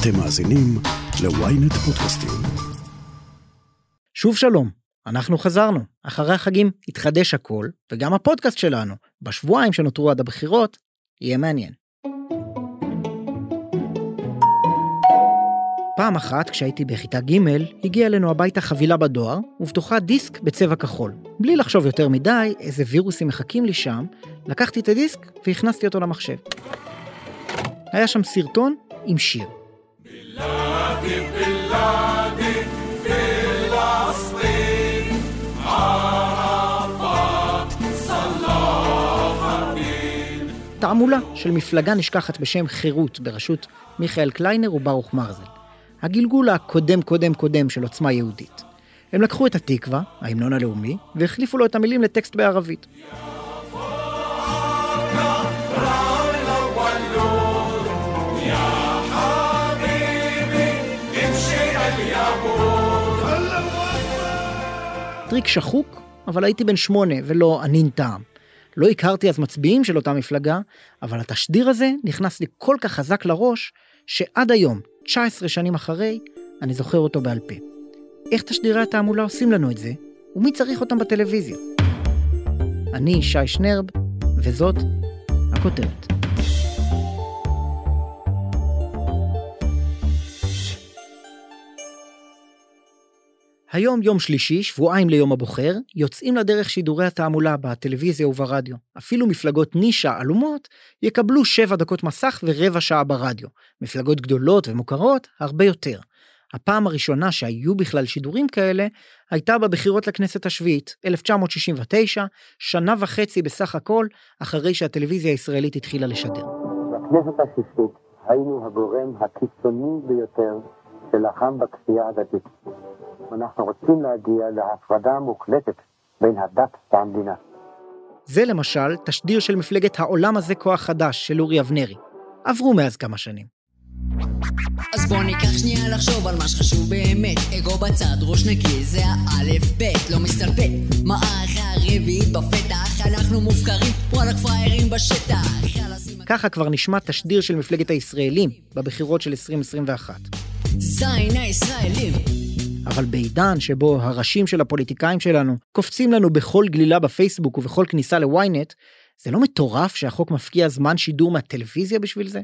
אתם מאזינים ל-ynet פודקאסטים. שוב שלום, אנחנו חזרנו. אחרי החגים התחדש הכל, וגם הפודקאסט שלנו, בשבועיים שנותרו עד הבחירות, יהיה מעניין. פעם אחת, כשהייתי בכיתה ג', הגיעה אלינו הביתה חבילה בדואר, ובתוכה דיסק בצבע כחול. בלי לחשוב יותר מדי איזה וירוסים מחכים לי שם, לקחתי את הדיסק והכנסתי אותו למחשב. היה שם סרטון עם שיר. תעמולה של מפלגה נשכחת בשם חירות בראשות מיכאל קליינר וברוך מרזל. הגלגול הקודם קודם קודם של עוצמה יהודית. הם לקחו את התקווה, ההמנון הלאומי, והחליפו לו את המילים לטקסט בערבית. טריק שחוק, אבל הייתי בן שמונה ולא ענין טעם. לא הכרתי אז מצביעים של אותה מפלגה, אבל התשדיר הזה נכנס לי כל כך חזק לראש, שעד היום, 19 שנים אחרי, אני זוכר אותו בעל פה. איך תשדירי התעמולה עושים לנו את זה, ומי צריך אותם בטלוויזיה? אני שי שנרב, וזאת הכותרת. היום יום שלישי, שבועיים ליום הבוחר, יוצאים לדרך שידורי התעמולה בטלוויזיה וברדיו. אפילו מפלגות נישה עלומות יקבלו שבע דקות מסך ורבע שעה ברדיו. מפלגות גדולות ומוכרות, הרבה יותר. הפעם הראשונה שהיו בכלל שידורים כאלה, הייתה בבחירות לכנסת השביעית, 1969, שנה וחצי בסך הכל, אחרי שהטלוויזיה הישראלית התחילה לשדר. בכנסת השישית היינו הגורם הקיצוני ביותר שלחם בכפייה הדתית. אנחנו רוצים להגיע להפרדה מוחלטת בין הדת והמדינה. זה למשל תשדיר של מפלגת העולם הזה כוח חדש של אורי אבנרי. עברו מאז כמה שנים. אז בוא ניקח שנייה לחשוב על מה שחשוב באמת אגו בצד, ראש נקי, זה האלף בית, לא מסתלבט מה הרביעית בפתח, אנחנו מופקרים, וואלכ פראיירים בשטח ככה כבר נשמע תשדיר של מפלגת הישראלים בבחירות של 2021. זין הישראלים אבל בעידן שבו הראשים של הפוליטיקאים שלנו קופצים לנו בכל גלילה בפייסבוק ובכל כניסה לוויינט, זה לא מטורף שהחוק מפקיע זמן שידור מהטלוויזיה בשביל זה?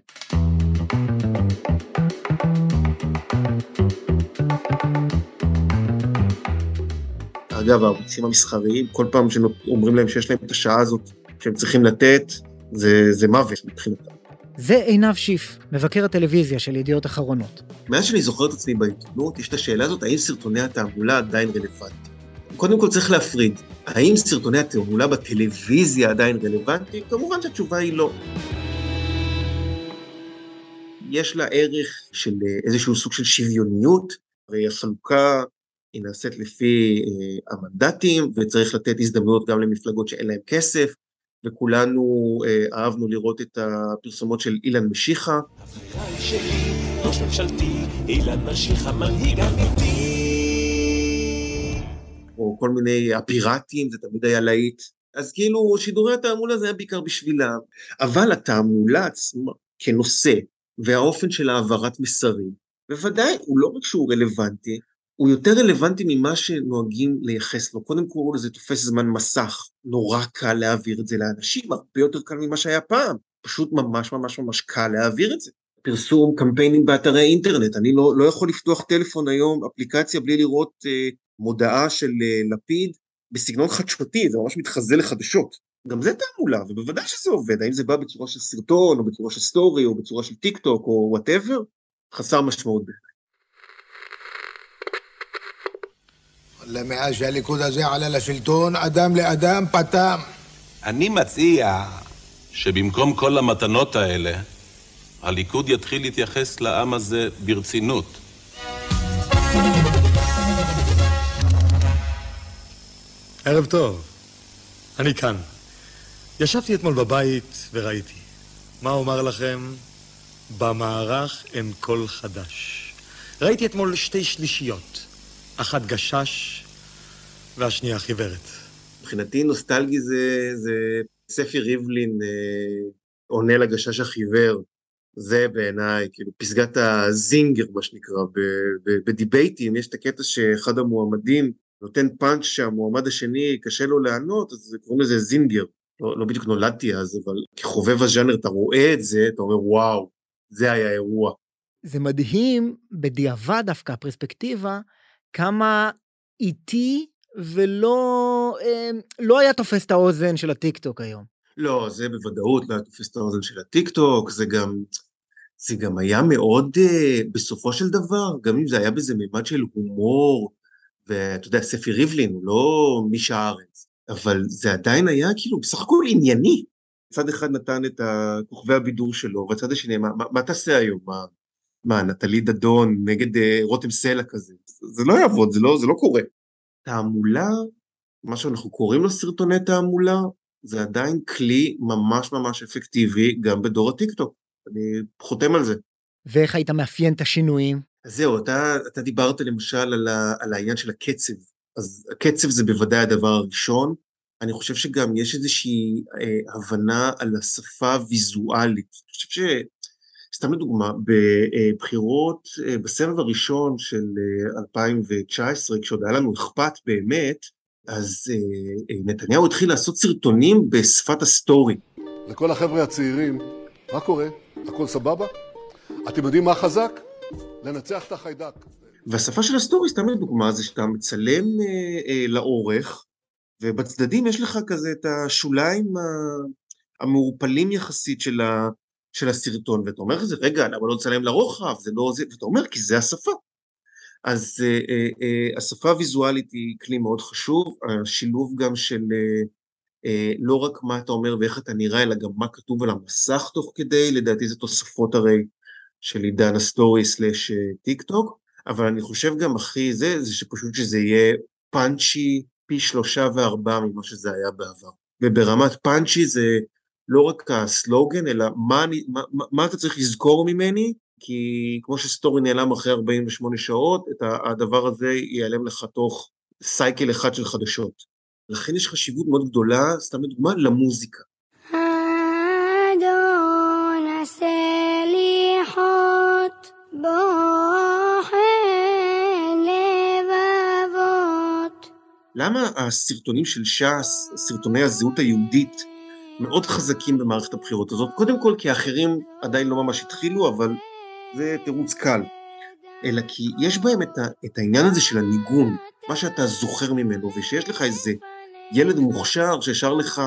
אגב, הערוצים המסחריים, כל פעם שאומרים להם שיש להם את השעה הזאת שהם צריכים לתת, זה, זה מוות מבחינתם. זה עינב שיף, מבקר הטלוויזיה של ידיעות אחרונות. מאז שאני זוכר את עצמי בעיתונות, יש את השאלה הזאת, האם סרטוני התעמולה עדיין רלוונטיים? קודם כל צריך להפריד, האם סרטוני התעמולה בטלוויזיה עדיין רלוונטיים? כמובן שהתשובה היא לא. יש לה ערך של איזשהו סוג של שוויוניות, הרי החלוקה היא נעשית לפי אה, המנדטים, וצריך לתת הזדמנויות גם למפלגות שאין להן כסף, וכולנו אה, אהבנו לראות את הפרסומות של אילן משיחה. או כל מיני הפיראטים, זה תמיד היה להיט. אז כאילו שידורי התעמולה זה היה בעיקר בשבילם, אבל התעמולה עצמה כנושא והאופן של העברת מסרים, בוודאי הוא לא רק שהוא רלוונטי, הוא יותר רלוונטי ממה שנוהגים לייחס לו. קודם כל זה תופס זמן מסך, נורא קל להעביר את זה לאנשים, הרבה יותר קל ממה שהיה פעם, פשוט ממש ממש ממש קל להעביר את זה. פרסום קמפיינים באתרי אינטרנט, אני לא, לא יכול לפתוח טלפון היום, אפליקציה, בלי לראות אה, מודעה של אה, לפיד בסגנון חדשותי, זה ממש מתחזה לחדשות. גם זה תעמולה, ובוודאי שזה עובד, האם זה בא בצורה של סרטון, או בצורה של סטורי, או בצורה של טיק טוק, או whatever, חסר משמעות בכלל. מאז שהליכוד הזה עלה לשלטון, אדם לאדם פתם. אני מציע שבמקום כל המתנות האלה, הליכוד יתחיל להתייחס לעם הזה ברצינות. ערב טוב, אני כאן. ישבתי אתמול בבית וראיתי. מה אומר לכם? במערך אין קול חדש. ראיתי אתמול שתי שלישיות. אחת גשש והשנייה חיוורת. מבחינתי נוסטלגי זה, זה ספי ריבלין אה, עונה לגשש החיוור, זה בעיניי, כאילו, פסגת הזינגר, מה שנקרא, ב- ב- בדיבייטים, יש את הקטע שאחד המועמדים נותן פאנץ' שהמועמד השני קשה לו לענות, אז קוראים לזה זינגר. לא, לא בדיוק נולדתי אז, אבל כחובב הז'אנר אתה רואה את זה, אתה אומר וואו, זה היה אירוע. זה מדהים, בדיעבד דווקא הפרספקטיבה, כמה איטי ולא אה, לא היה תופס את האוזן של הטיקטוק היום. לא, זה בוודאות לא היה תופס את האוזן של הטיקטוק, זה גם, זה גם היה מאוד, uh, בסופו של דבר, גם אם זה היה בזה מימד של הומור, ואתה יודע, ספי ריבלין הוא לא מישה ארץ, אבל זה עדיין היה כאילו בסך הכל ענייני. צד אחד נתן את כוכבי הבידור שלו, והצד השני, מה, מה, מה תעשה היום? מה, מה, נטלי דדון נגד uh, רותם סלע כזה? זה לא יעבוד, זה לא, זה לא קורה. תעמולה, מה שאנחנו קוראים לו סרטוני תעמולה, זה עדיין כלי ממש ממש אפקטיבי גם בדור הטיקטוק. אני חותם על זה. ואיך היית מאפיין את השינויים? אז זהו, אתה, אתה דיברת למשל על, ה, על העניין של הקצב. אז הקצב זה בוודאי הדבר הראשון. אני חושב שגם יש איזושהי אה, הבנה על השפה הוויזואלית. אני חושב ש... סתם לדוגמה, בבחירות, אה, בסבב הראשון של 2019, אה, כשעוד היה לנו אכפת באמת, אז אה, נתניהו התחיל לעשות סרטונים בשפת הסטורי. לכל החבר'ה הצעירים, מה קורה? הכל סבבה? אתם יודעים מה חזק? לנצח את החיידק. והשפה של הסטורי, סתם לדוגמה, זה שאתה מצלם אה, אה, לאורך, ובצדדים יש לך כזה את השוליים המעורפלים יחסית של, ה, של הסרטון, ואתה אומר לזה, רגע, למה לא לצלם לרוחב? זה לא זה, ואתה אומר, כי זה השפה. אז אה, אה, אה, השפה הוויזואלית היא כלי מאוד חשוב, השילוב גם של אה, אה, לא רק מה אתה אומר ואיך אתה נראה, אלא גם מה כתוב על המסך תוך כדי, לדעתי זה תוספות הרי של עידן הסטורי slash טיק טוק, אבל אני חושב גם הכי זה, זה שפשוט שזה יהיה punchy פי שלושה וארבעה ממה שזה היה בעבר. וברמת פאנצ'י זה לא רק הסלוגן, אלא מה, אני, מה, מה, מה אתה צריך לזכור ממני, כי כמו שסטורי נעלם אחרי 48 שעות, את הדבר הזה ייעלם לך תוך סייקל אחד של חדשות. לכן יש חשיבות מאוד גדולה, סתם לדוגמה, למוזיקה. אדון הסליחות בוחן לבבות. למה הסרטונים של ש"ס, סרטוני הזהות היהודית, מאוד חזקים במערכת הבחירות הזאת? קודם כל כי האחרים עדיין לא ממש התחילו, אבל זה תירוץ קל. אלא כי יש בהם את, ה, את העניין הזה של הניגון, מה שאתה זוכר ממנו, ושיש לך איזה ילד מוכשר ששר לך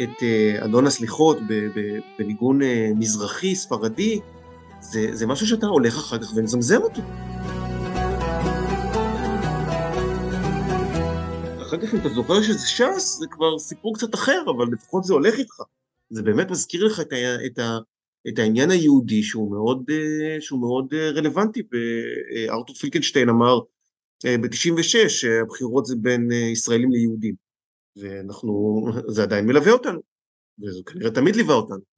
את uh, אדון הסליחות בניגון uh, מזרחי, ספרדי, זה, זה משהו שאתה הולך אחר כך ומזמזם אותו. אחר כך אם אתה זוכר שזה ש"ס, זה כבר סיפור קצת אחר, אבל לפחות זה הולך איתך. זה באמת מזכיר לך את, ה, את, ה, את העניין היהודי שהוא מאוד, אה, שהוא מאוד רלוונטי, ארתור פילקנשטיין אמר ב-96, הבחירות זה בין ישראלים ליהודים. ואנחנו, זה עדיין מלווה אותנו, וזה כנראה תמיד ליווה אותנו.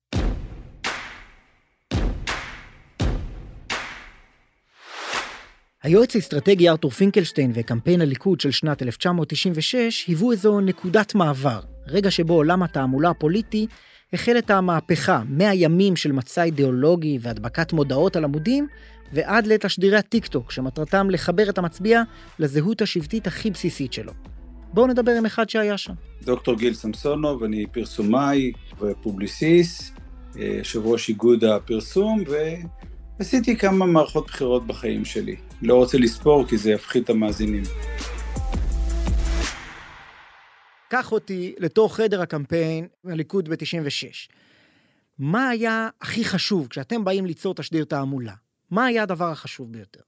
היועץ האסטרטגי ארתור פינקלשטיין וקמפיין הליכוד של שנת 1996 היוו איזו נקודת מעבר, רגע שבו עולם התעמולה הפוליטי החל את המהפכה מהימים של מצע אידיאולוגי והדבקת מודעות על עמודים, ועד לתשדירי הטיקטוק, שמטרתם לחבר את המצביע לזהות השבטית הכי בסיסית שלו. בואו נדבר עם אחד שהיה שם. דוקטור גיל סמסונוב, אני פרסומאי ופובליסיסט, אה, יושב ראש איגוד הפרסום, ועשיתי כמה מערכות בחירות בחיים שלי. לא רוצה לספור כי זה יפחית את המאזינים. קח אותי לתוך חדר הקמפיין הליכוד ב-96. מה היה הכי חשוב כשאתם באים ליצור תשדיר תעמולה? מה היה הדבר החשוב ביותר?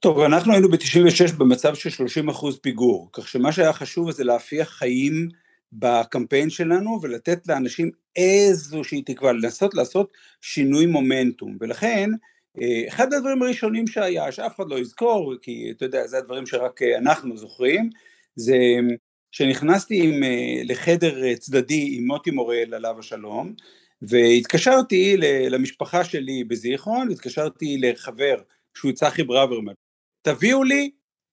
טוב, אנחנו היינו ב-96 במצב של 30 אחוז פיגור, כך שמה שהיה חשוב זה להפיח חיים בקמפיין שלנו ולתת לאנשים איזושהי תקווה, לנסות לעשות שינוי מומנטום, ולכן אחד הדברים הראשונים שהיה, שאף אחד לא יזכור, כי אתה יודע, זה הדברים שרק אה, אנחנו זוכרים, זה שנכנסתי עם, אה, לחדר צדדי עם מוטי מורל עליו השלום, והתקשרתי למשפחה שלי בזיכרון, התקשרתי לחבר שהוא צחי ברוורמן, תביאו לי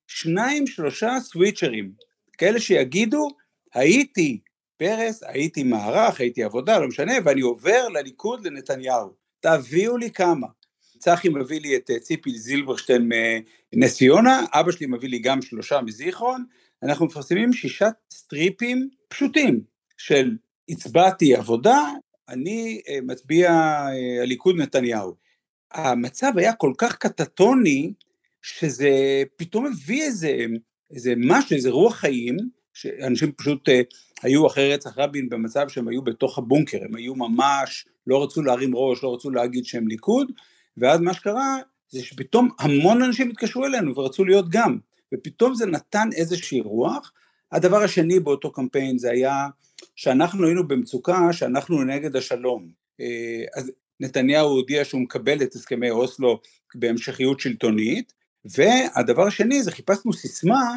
שניים שלושה סוויצ'רים, כאלה שיגידו הייתי פרס, הייתי מערך, הייתי עבודה, לא משנה, ואני עובר לליכוד לנתניהו. תביאו לי כמה. צחי מביא לי את אה, ציפי זילברשטיין מנס ציונה, אבא שלי מביא לי גם שלושה מזיכרון, אנחנו מפרסמים שישה סטריפים פשוטים של הצבעתי עבודה, אני אה, מצביע אה, הליכוד נתניהו. המצב היה כל כך קטטוני, שזה פתאום הביא איזה, איזה משהו, איזה רוח חיים, שאנשים פשוט אה, היו אחרי רצח רבין במצב שהם היו בתוך הבונקר, הם היו ממש, לא רצו להרים ראש, לא רצו להגיד שהם ליכוד, ואז מה שקרה זה שפתאום המון אנשים התקשרו אלינו ורצו להיות גם, ופתאום זה נתן איזושהי רוח. הדבר השני באותו קמפיין זה היה שאנחנו היינו במצוקה, שאנחנו נגד השלום. אה, אז נתניהו הודיע שהוא מקבל את הסכמי אוסלו בהמשכיות שלטונית, והדבר השני זה חיפשנו סיסמה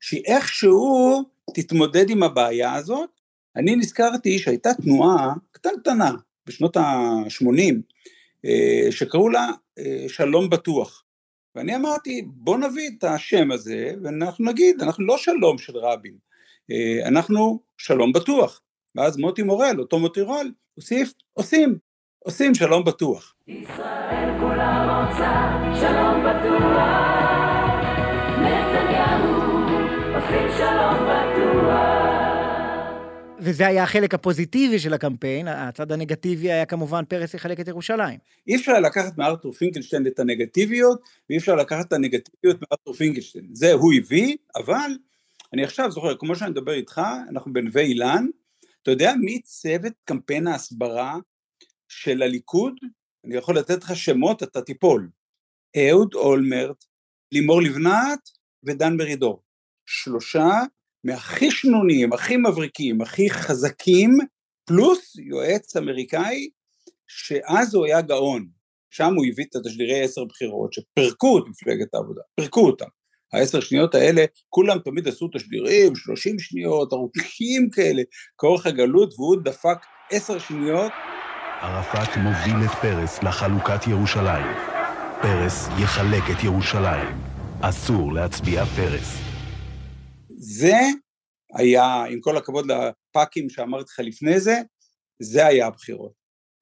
שהיא איכשהו תתמודד עם הבעיה הזאת. אני נזכרתי שהייתה תנועה קטנטנה בשנות ה-80, אה, שקראו לה אה, שלום בטוח. ואני אמרתי, בוא נביא את השם הזה ואנחנו נגיד, אנחנו לא שלום של רבין, אה, אנחנו שלום בטוח. ואז מוטי מורל, אותו מוטי מורל, הוסיף, עושים, עושים שלום בטוח. ישראל כולה רוצה שלום בטוח, נתניהו עושים שלום בטוח. וזה היה החלק הפוזיטיבי של הקמפיין, הצד הנגטיבי היה כמובן פרס יחלק את ירושלים. אי אפשר לקחת מארתור פינקלשטיין את הנגטיביות, ואי אפשר לקחת את הנגטיביות מארתור פינקלשטיין. זה הוא הביא, אבל אני עכשיו זוכר, כמו שאני מדבר איתך, אנחנו בנווה אילן, אתה יודע מי צוות קמפיין ההסברה של הליכוד? אני יכול לתת לך שמות, אתה תיפול. אהוד אולמרט, לימור לבנת ודן מרידור. שלושה מהכי שנונים, הכי מבריקים, הכי חזקים, פלוס יועץ אמריקאי, שאז הוא היה גאון. שם הוא הביא את התשדירי עשר בחירות, שפירקו את מפלגת העבודה, פירקו אותם. העשר שניות האלה, כולם תמיד עשו תשדירים, שלושים שניות, ארוכים כאלה, כאורך הגלות, והוא דפק עשר שניות. ערפאת מוביל את פרס לחלוקת ירושלים. פרס יחלק את ירושלים. אסור להצביע פרס. זה היה, עם כל הכבוד לפאקים שאמרתי לך לפני זה, זה היה הבחירות.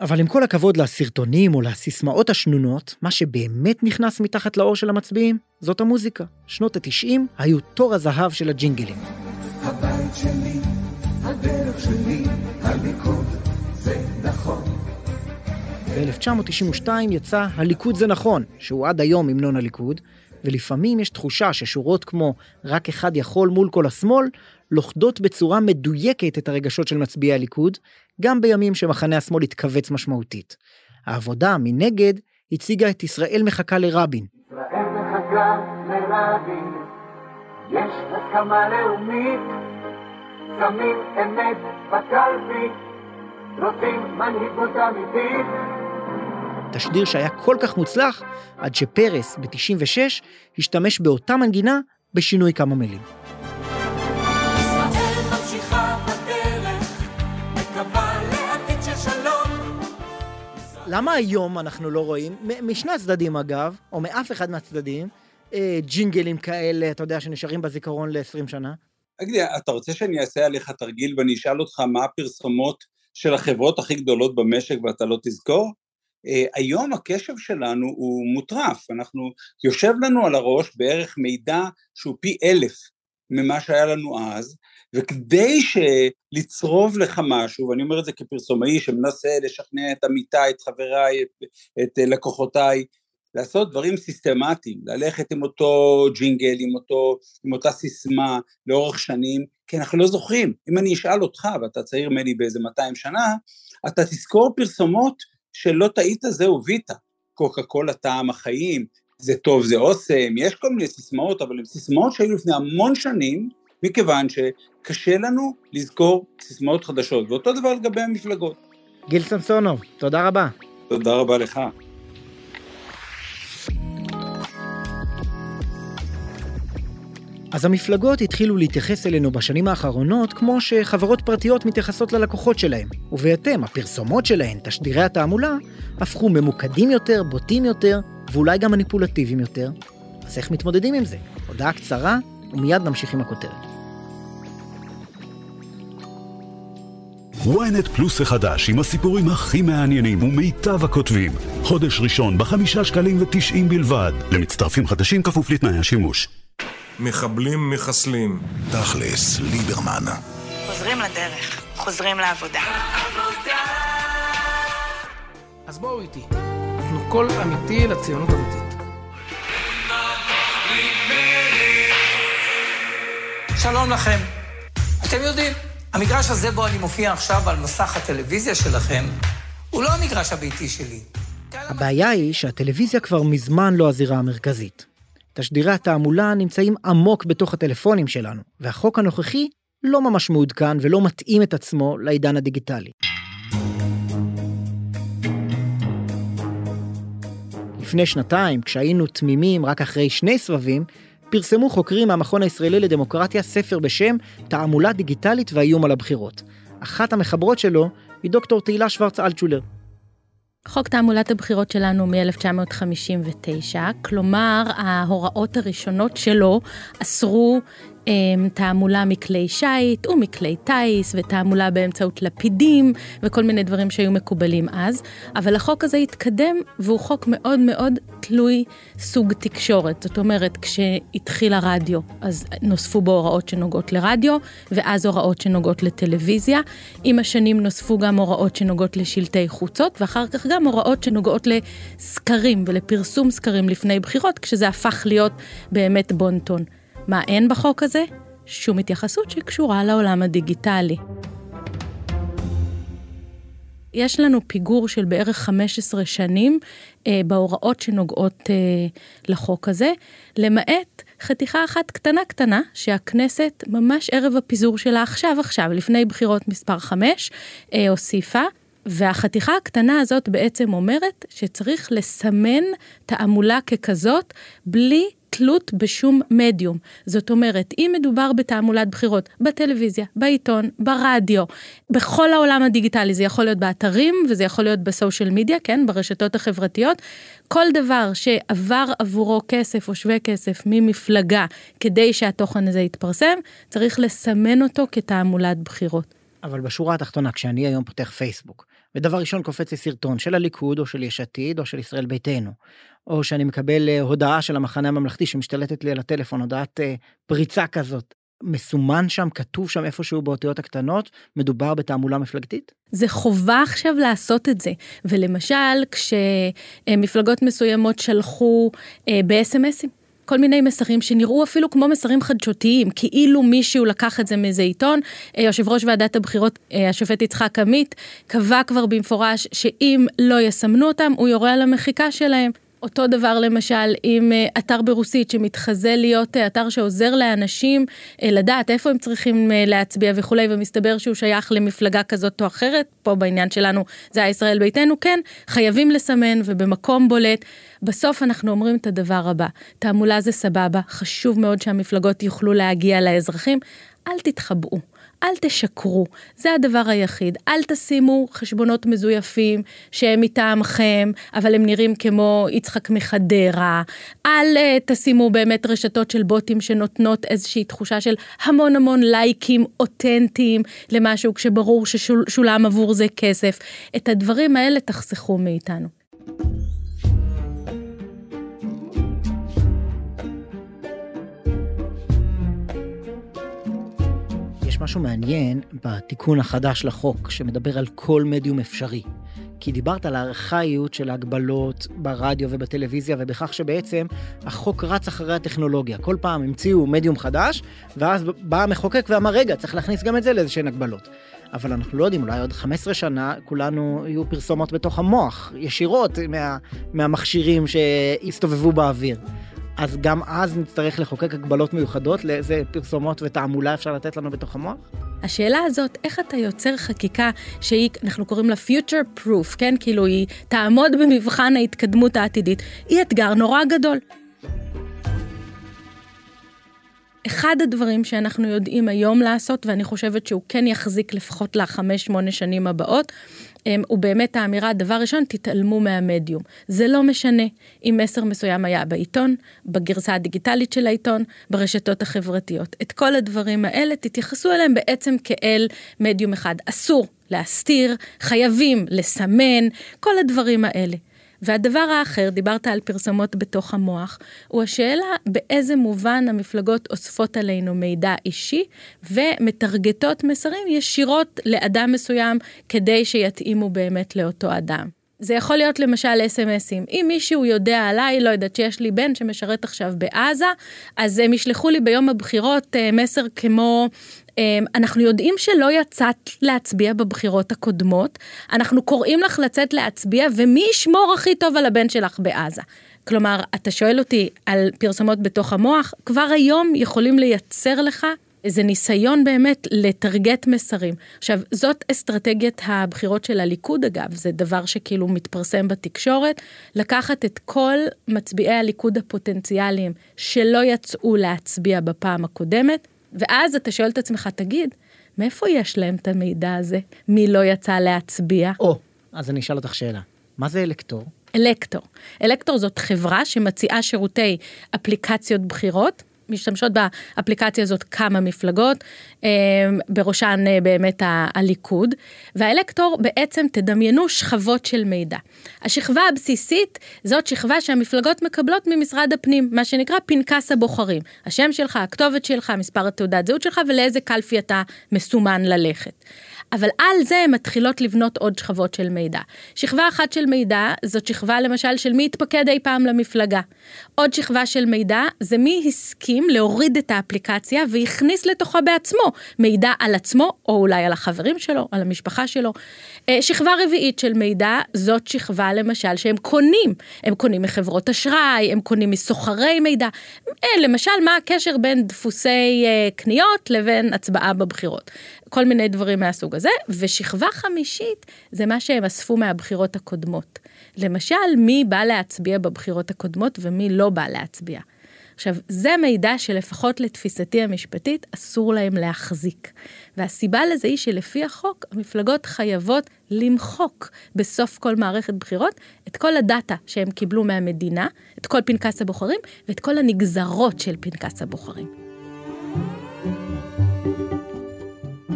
אבל עם כל הכבוד לסרטונים או לסיסמאות השנונות, מה שבאמת נכנס מתחת לאור של המצביעים, זאת המוזיקה. שנות התשעים היו תור הזהב של הג'ינגלים. הבית שלי, הדרך שלי, הליכוד זה נכון. ב-1992 יצא "הליכוד זה נכון", שהוא עד היום המנון הליכוד, ולפעמים יש תחושה ששורות כמו "רק אחד יכול מול כל השמאל" לוכדות בצורה מדויקת את הרגשות של מצביעי הליכוד, גם בימים שמחנה השמאל התכווץ משמעותית. העבודה, מנגד, הציגה את ישראל מחכה לרבין. ישראל מחכה לרבין, יש הסכמה לאומית, שמים אמת בקלפי, רוצים מנהיגות אמיתית. תשדיר שהיה כל כך מוצלח, עד שפרס ב-96 השתמש באותה מנגינה בשינוי כמה מילים. למה היום אנחנו לא רואים, משני הצדדים אגב, או מאף אחד מהצדדים, אה, ג'ינגלים כאלה, אתה יודע, שנשארים בזיכרון ל-20 שנה? תגיד, אתה רוצה שאני אעשה עליך תרגיל ואני אשאל אותך מה הפרסומות של החברות הכי גדולות במשק ואתה לא תזכור? Uh, היום הקשב שלנו הוא מוטרף, אנחנו, יושב לנו על הראש בערך מידע שהוא פי אלף ממה שהיה לנו אז, וכדי לצרוב לך משהו, ואני אומר את זה כפרסומאי שמנסה לשכנע את עמיתיי, את חבריי, את, את לקוחותיי, לעשות דברים סיסטמטיים, ללכת עם אותו ג'ינגל, עם, אותו, עם אותה סיסמה לאורך שנים, כי אנחנו לא זוכרים. אם אני אשאל אותך, ואתה צעיר ממני באיזה 200 שנה, אתה תזכור פרסומות שלא טעית זהו ויטה, קוקה קולה טעם החיים, זה טוב זה אוסם, יש כל מיני סיסמאות, אבל הן סיסמאות שהיו לפני המון שנים, מכיוון שקשה לנו לזכור סיסמאות חדשות, ואותו דבר לגבי המפלגות. גיל סמסונוב, תודה רבה. תודה רבה לך. אז המפלגות התחילו להתייחס אלינו בשנים האחרונות כמו שחברות פרטיות מתייחסות ללקוחות שלהם. ובהתאם, הפרסומות שלהן, תשדירי התעמולה, הפכו ממוקדים יותר, בוטים יותר, ואולי גם מניפולטיביים יותר. אז איך מתמודדים עם זה? הודעה קצרה, ומיד נמשיך עם הכותרת. ynet פלוס החדש עם הסיפורים הכי מעניינים ומיטב הכותבים. חודש ראשון בחמישה שקלים ותשעים בלבד. למצטרפים חדשים כפוף לתנאי השימוש. מחבלים מחסלים. תכלס, ליברמן. חוזרים לדרך, חוזרים לעבודה. אז בואו איתי. אנחנו קול אמיתי לציונות הדתית. שלום לכם. אתם יודעים, המגרש הזה בו אני מופיע עכשיו על מסך הטלוויזיה שלכם, הוא לא המגרש הביתי שלי. הבעיה היא שהטלוויזיה כבר מזמן לא הזירה המרכזית. תשדירי התעמולה נמצאים עמוק בתוך הטלפונים שלנו, והחוק הנוכחי לא ממש מעודכן ולא מתאים את עצמו לעידן הדיגיטלי. לפני שנתיים, כשהיינו תמימים רק אחרי שני סבבים, פרסמו חוקרים מהמכון הישראלי לדמוקרטיה ספר בשם תעמולה דיגיטלית והאיום על הבחירות. אחת המחברות שלו היא דוקטור תהילה שוורץ אלטשולר. חוק תעמולת הבחירות שלנו מ-1959, כלומר ההוראות הראשונות שלו אסרו תעמולה מכלי שיט ומכלי טיס ותעמולה באמצעות לפידים וכל מיני דברים שהיו מקובלים אז, אבל החוק הזה התקדם והוא חוק מאוד מאוד תלוי סוג תקשורת. זאת אומרת, כשהתחיל הרדיו, אז נוספו בו הוראות שנוגעות לרדיו, ואז הוראות שנוגעות לטלוויזיה. עם השנים נוספו גם הוראות שנוגעות לשלטי חוצות, ואחר כך גם הוראות שנוגעות לסקרים ולפרסום סקרים לפני בחירות, כשזה הפך להיות באמת בונטון. מה אין בחוק הזה? שום התייחסות שקשורה לעולם הדיגיטלי. יש לנו פיגור של בערך 15 שנים אה, בהוראות שנוגעות אה, לחוק הזה, למעט חתיכה אחת קטנה קטנה שהכנסת ממש ערב הפיזור שלה עכשיו עכשיו, לפני בחירות מספר 5, אה, הוסיפה. והחתיכה הקטנה הזאת בעצם אומרת שצריך לסמן תעמולה ככזאת בלי תלות בשום מדיום. זאת אומרת, אם מדובר בתעמולת בחירות, בטלוויזיה, בעיתון, ברדיו, בכל העולם הדיגיטלי, זה יכול להיות באתרים וזה יכול להיות בסושיאל מדיה, כן, ברשתות החברתיות, כל דבר שעבר עבורו כסף או שווה כסף ממפלגה כדי שהתוכן הזה יתפרסם, צריך לסמן אותו כתעמולת בחירות. אבל בשורה התחתונה, כשאני היום פותח פייסבוק, ודבר ראשון קופץ לי סרטון של הליכוד או של יש עתיד או של ישראל ביתנו, או שאני מקבל אה, הודעה של המחנה הממלכתי שמשתלטת לי על הטלפון, הודעת אה, פריצה כזאת. מסומן שם, כתוב שם איפשהו באותיות הקטנות, מדובר בתעמולה מפלגתית? זה חובה עכשיו לעשות את זה. ולמשל, כשמפלגות מסוימות שלחו אה, ב-SMSים. כל מיני מסרים שנראו אפילו כמו מסרים חדשותיים, כאילו מישהו לקח את זה מאיזה עיתון. יושב ראש ועדת הבחירות, השופט יצחק עמית, קבע כבר במפורש שאם לא יסמנו אותם, הוא יורה על המחיקה שלהם. אותו דבר למשל עם אה, אתר ברוסית שמתחזה להיות אה, אתר שעוזר לאנשים אה, לדעת איפה הם צריכים להצביע וכולי, ומסתבר שהוא שייך למפלגה כזאת או אחרת, פה בעניין שלנו זה הישראל ביתנו, כן, חייבים לסמן ובמקום בולט. בסוף אנחנו אומרים את הדבר הבא, תעמולה זה סבבה, חשוב מאוד שהמפלגות יוכלו להגיע לאזרחים, אל תתחבאו. אל תשקרו, זה הדבר היחיד. אל תשימו חשבונות מזויפים שהם מטעמכם, אבל הם נראים כמו יצחק מחדרה. אל uh, תשימו באמת רשתות של בוטים שנותנות איזושהי תחושה של המון המון לייקים אותנטיים למשהו, כשברור ששולם עבור זה כסף. את הדברים האלה תחסכו מאיתנו. משהו מעניין בתיקון החדש לחוק, שמדבר על כל מדיום אפשרי. כי דיברת על הארכאיות של ההגבלות ברדיו ובטלוויזיה, ובכך שבעצם החוק רץ אחרי הטכנולוגיה. כל פעם המציאו מדיום חדש, ואז בא המחוקק ואמר, רגע, צריך להכניס גם את זה לאיזשהן הגבלות. אבל אנחנו לא יודעים, אולי עוד 15 שנה כולנו יהיו פרסומות בתוך המוח, ישירות מה, מהמכשירים שהסתובבו באוויר. אז גם אז נצטרך לחוקק הגבלות מיוחדות לאיזה פרסומות ותעמולה אפשר לתת לנו בתוך המוח? השאלה הזאת, איך אתה יוצר חקיקה שהיא, אנחנו קוראים לה future proof, כן? כאילו היא תעמוד במבחן ההתקדמות העתידית, היא אתגר נורא גדול. אחד הדברים שאנחנו יודעים היום לעשות, ואני חושבת שהוא כן יחזיק לפחות לחמש, שמונה שנים הבאות, אמ, הוא באמת האמירה, דבר ראשון, תתעלמו מהמדיום. זה לא משנה אם מסר מסוים היה בעיתון, בגרסה הדיגיטלית של העיתון, ברשתות החברתיות. את כל הדברים האלה, תתייחסו אליהם בעצם כאל מדיום אחד. אסור להסתיר, חייבים לסמן, כל הדברים האלה. והדבר האחר, דיברת על פרסומות בתוך המוח, הוא השאלה באיזה מובן המפלגות אוספות עלינו מידע אישי ומטרגטות מסרים ישירות לאדם מסוים כדי שיתאימו באמת לאותו אדם. זה יכול להיות למשל אס.אם.אסים. אם מישהו יודע עליי, לא יודעת שיש לי בן שמשרת עכשיו בעזה, אז הם ישלחו לי ביום הבחירות אה, מסר כמו אנחנו יודעים שלא יצאת להצביע בבחירות הקודמות, אנחנו קוראים לך לצאת להצביע, ומי ישמור הכי טוב על הבן שלך בעזה? כלומר, אתה שואל אותי על פרסומות בתוך המוח, כבר היום יכולים לייצר לך איזה ניסיון באמת לטרגט מסרים. עכשיו, זאת אסטרטגיית הבחירות של הליכוד אגב, זה דבר שכאילו מתפרסם בתקשורת, לקחת את כל מצביעי הליכוד הפוטנציאליים שלא יצאו להצביע בפעם הקודמת, ואז אתה שואל את עצמך, תגיד, מאיפה יש להם את המידע הזה? מי לא יצא להצביע? או, אז אני אשאל אותך שאלה. מה זה אלקטור? אלקטור. אלקטור זאת חברה שמציעה שירותי אפליקציות בחירות משתמשות באפליקציה הזאת כמה מפלגות, אה, בראשן אה, באמת הליכוד, והאלקטור בעצם תדמיינו שכבות של מידע. השכבה הבסיסית זאת שכבה שהמפלגות מקבלות ממשרד הפנים, מה שנקרא פנקס הבוחרים. השם שלך, הכתובת שלך, מספר התעודת זהות שלך ולאיזה קלפי אתה מסומן ללכת. אבל על זה הן מתחילות לבנות עוד שכבות של מידע. שכבה אחת של מידע זאת שכבה למשל של מי התפקד אי פעם למפלגה. עוד שכבה של מידע זה מי הסכים להוריד את האפליקציה והכניס לתוכה בעצמו מידע על עצמו או אולי על החברים שלו, על המשפחה שלו. אה, שכבה רביעית של מידע זאת שכבה lמשל שהם קונים. הם קונים מחברות אשראי, הם קונים מסוחרי מידע. אה, למשל מה הקשר בין דפוסי אה, קניות לבין הצבעה בבחירות. כל מיני דברים מהסוג הזה, ושכבה חמישית זה מה שהם אספו מהבחירות הקודמות. למשל, מי בא להצביע בבחירות הקודמות ומי לא בא להצביע. עכשיו, זה מידע שלפחות לתפיסתי המשפטית אסור להם להחזיק. והסיבה לזה היא שלפי החוק, המפלגות חייבות למחוק בסוף כל מערכת בחירות את כל הדאטה שהם קיבלו מהמדינה, את כל פנקס הבוחרים ואת כל הנגזרות של פנקס הבוחרים.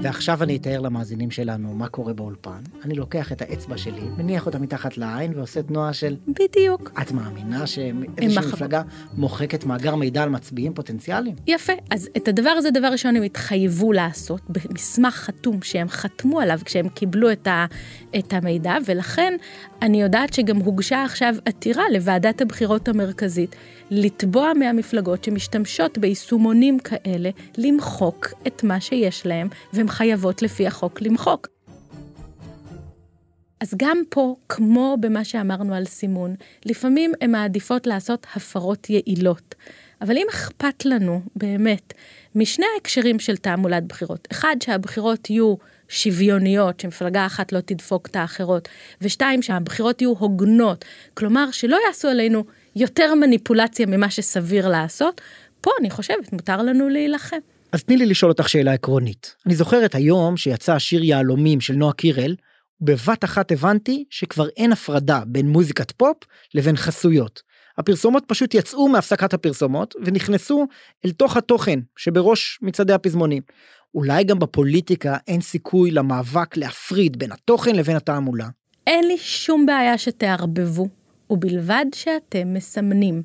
ועכשיו אני אתאר למאזינים שלנו מה קורה באולפן. אני לוקח את האצבע שלי, מניח אותה מתחת לעין ועושה תנועה של... בדיוק. את מאמינה שאיזושהי מפלגה מוחקת מאגר מידע על מצביעים פוטנציאליים? יפה. אז את הדבר הזה, דבר ראשון, הם התחייבו לעשות במסמך חתום שהם חתמו עליו כשהם קיבלו את, ה, את המידע, ולכן אני יודעת שגם הוגשה עכשיו עתירה לוועדת הבחירות המרכזית. לתבוע מהמפלגות שמשתמשות ביישומונים כאלה למחוק את מה שיש להם, והן חייבות לפי החוק למחוק. אז גם פה, כמו במה שאמרנו על סימון, לפעמים הן מעדיפות לעשות הפרות יעילות. אבל אם אכפת לנו, באמת, משני ההקשרים של תעמולת בחירות, אחד, שהבחירות יהיו שוויוניות, שמפלגה אחת לא תדפוק את האחרות, ושתיים, שהבחירות יהיו הוגנות, כלומר, שלא יעשו עלינו יותר מניפולציה ממה שסביר לעשות, פה אני חושבת מותר לנו להילחם. אז תני לי לשאול אותך שאלה עקרונית. אני זוכרת היום שיצא השיר יהלומים של נועה קירל, ובבת אחת הבנתי שכבר אין הפרדה בין מוזיקת פופ לבין חסויות. הפרסומות פשוט יצאו מהפסקת הפרסומות ונכנסו אל תוך התוכן שבראש מצעדי הפזמונים. אולי גם בפוליטיקה אין סיכוי למאבק להפריד בין התוכן לבין התעמולה. אין לי שום בעיה שתערבבו. ובלבד שאתם מסמנים.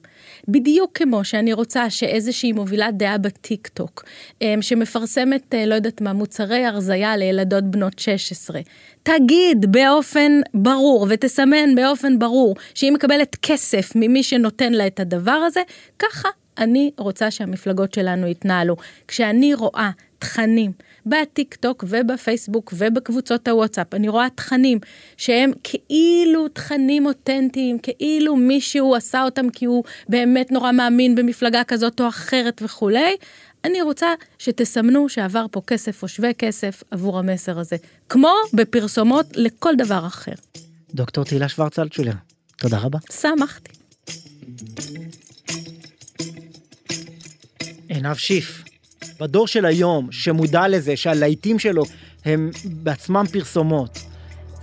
בדיוק כמו שאני רוצה שאיזושהי מובילת דעה בטיק טוק, אמ, שמפרסמת, אה, לא יודעת מה, מוצרי הרזייה לילדות בנות 16, תגיד באופן ברור ותסמן באופן ברור שהיא מקבלת כסף ממי שנותן לה את הדבר הזה, ככה אני רוצה שהמפלגות שלנו יתנהלו. כשאני רואה תכנים בטיק טוק ובפייסבוק ובקבוצות הוואטסאפ, אני רואה תכנים שהם כאילו תכנים אותנטיים, כאילו מישהו עשה אותם כי הוא באמת נורא מאמין במפלגה כזאת או אחרת וכולי. אני רוצה שתסמנו שעבר פה כסף או שווה כסף עבור המסר הזה, כמו בפרסומות לכל דבר אחר. דוקטור תהילה שוורץ אלטשולר, תודה רבה. שמחתי. עינב שיף, בדור של היום, שמודע לזה שהלהיטים שלו הם בעצמם פרסומות,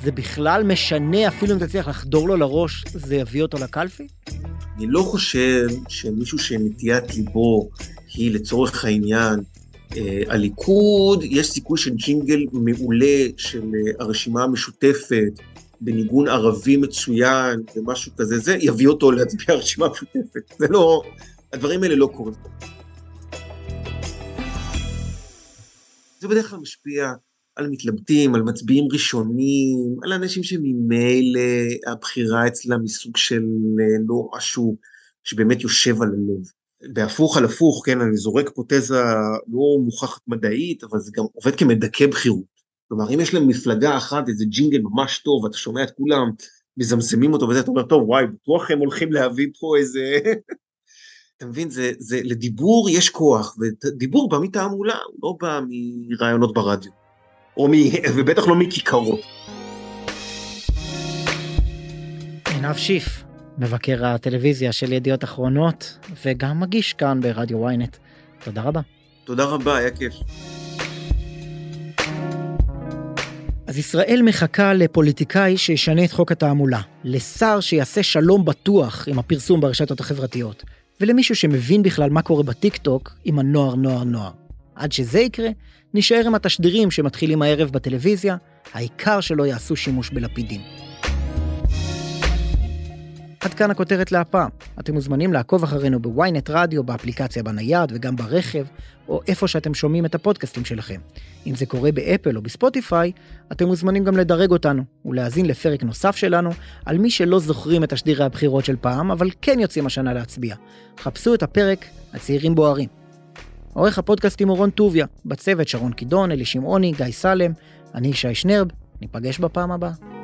זה בכלל משנה, אפילו אם תצליח לחדור לו לראש, זה יביא אותו לקלפי? אני לא חושב שמישהו שנטיית ליבו היא לצורך העניין אה, הליכוד, יש סיכוי שג'ינגל מעולה של אה, הרשימה המשותפת, בניגון ערבי מצוין ומשהו כזה, זה יביא אותו להצביע הרשימה המשותפת. זה לא, הדברים האלה לא קורים. זה בדרך כלל משפיע על מתלבטים, על מצביעים ראשונים, על אנשים שממילא הבחירה אצלם מסוג של אה, לא משהו שבאמת יושב על הלב. בהפוך על הפוך, כן, אני זורק פה תזה לא מוכחת מדעית, אבל זה גם עובד כמדכא בחירות. כלומר, אם יש להם מפלגה אחת, איזה ג'ינגל ממש טוב, ואתה שומע את כולם מזמזמים אותו וזה, אתה אומר, טוב, וואי, בטוח הם הולכים להביא פה איזה... אתה מבין, זה, זה, לדיבור יש כוח, ודיבור בא מתעמולה, הוא לא בא מרעיונות ברדיו, או מ, ובטח לא מכיכרות. עינב שיף, מבקר הטלוויזיה של ידיעות אחרונות, וגם מגיש כאן ברדיו ynet. תודה רבה. תודה רבה, היה כיף. אז ישראל מחכה לפוליטיקאי שישנה את חוק התעמולה, לשר שיעשה שלום בטוח עם הפרסום ברשתות החברתיות, ולמישהו שמבין בכלל מה קורה בטיקטוק עם הנוער נוער נוער. עד שזה יקרה, נשאר עם התשדירים שמתחילים הערב בטלוויזיה, העיקר שלא יעשו שימוש בלפידים. עד כאן הכותרת להפעם. אתם מוזמנים לעקוב אחרינו בוויינט רדיו, באפליקציה בנייד וגם ברכב, או איפה שאתם שומעים את הפודקאסטים שלכם. אם זה קורה באפל או בספוטיפיי, אתם מוזמנים גם לדרג אותנו, ולהאזין לפרק נוסף שלנו, על מי שלא זוכרים את תשדירי הבחירות של פעם, אבל כן יוצאים השנה להצביע. חפשו את הפרק הצעירים בוערים. עורך הפודקאסטים הוא רון טוביה, בצוות שרון קידון, אלי שמעוני, גיא סלם, אני ישי שנרב, ניפגש בפעם הבאה.